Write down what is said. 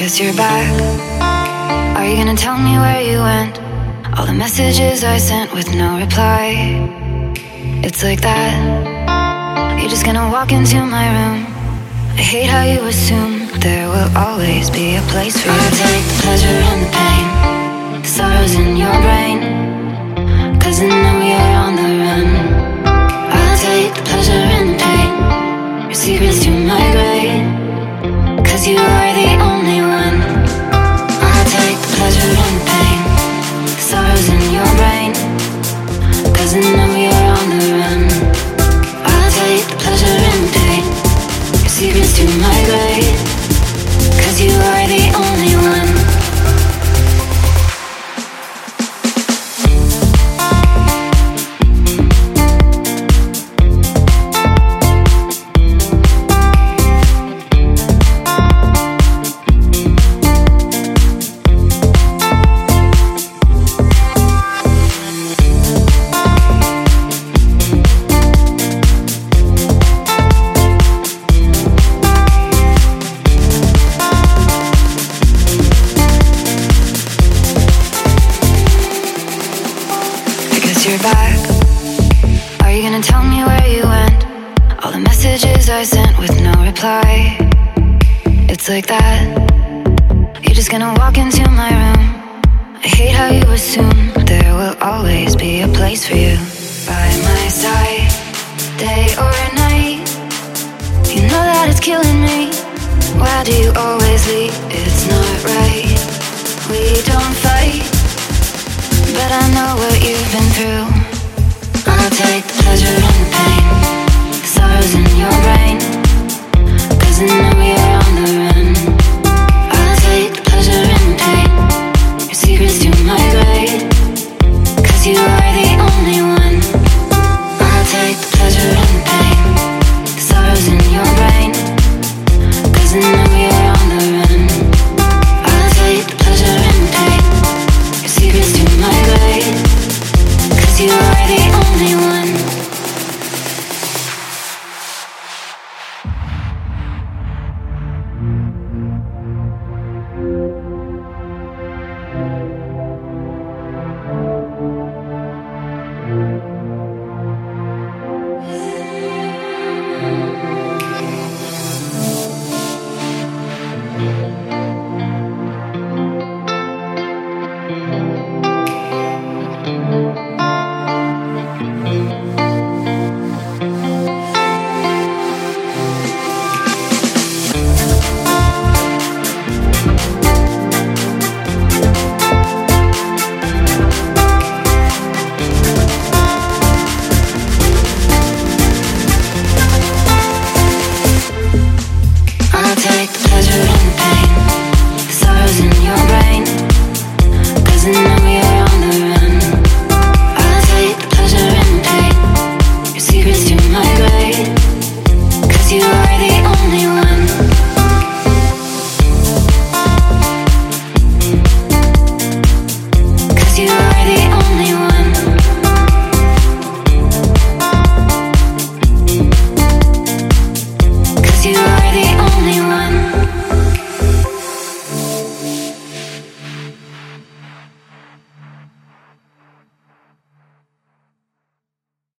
guess you're back. Are you gonna tell me where you went? All the messages I sent with no reply. It's like that. You're just gonna walk into my room. I hate how you assume there will always be a place for you. I'll take the pleasure and the pain, the sorrows in your brain. Cause I know I sent with no reply. It's like that. You're just gonna walk into my room. I hate how you assume there will always be a place for you by my side, day or night. You know that it's killing me. Why do you always leave? It's not right. We don't fight. But I know what you've been through. I'll take the pleasure and the pain, the sorrows in your brain. You are the only one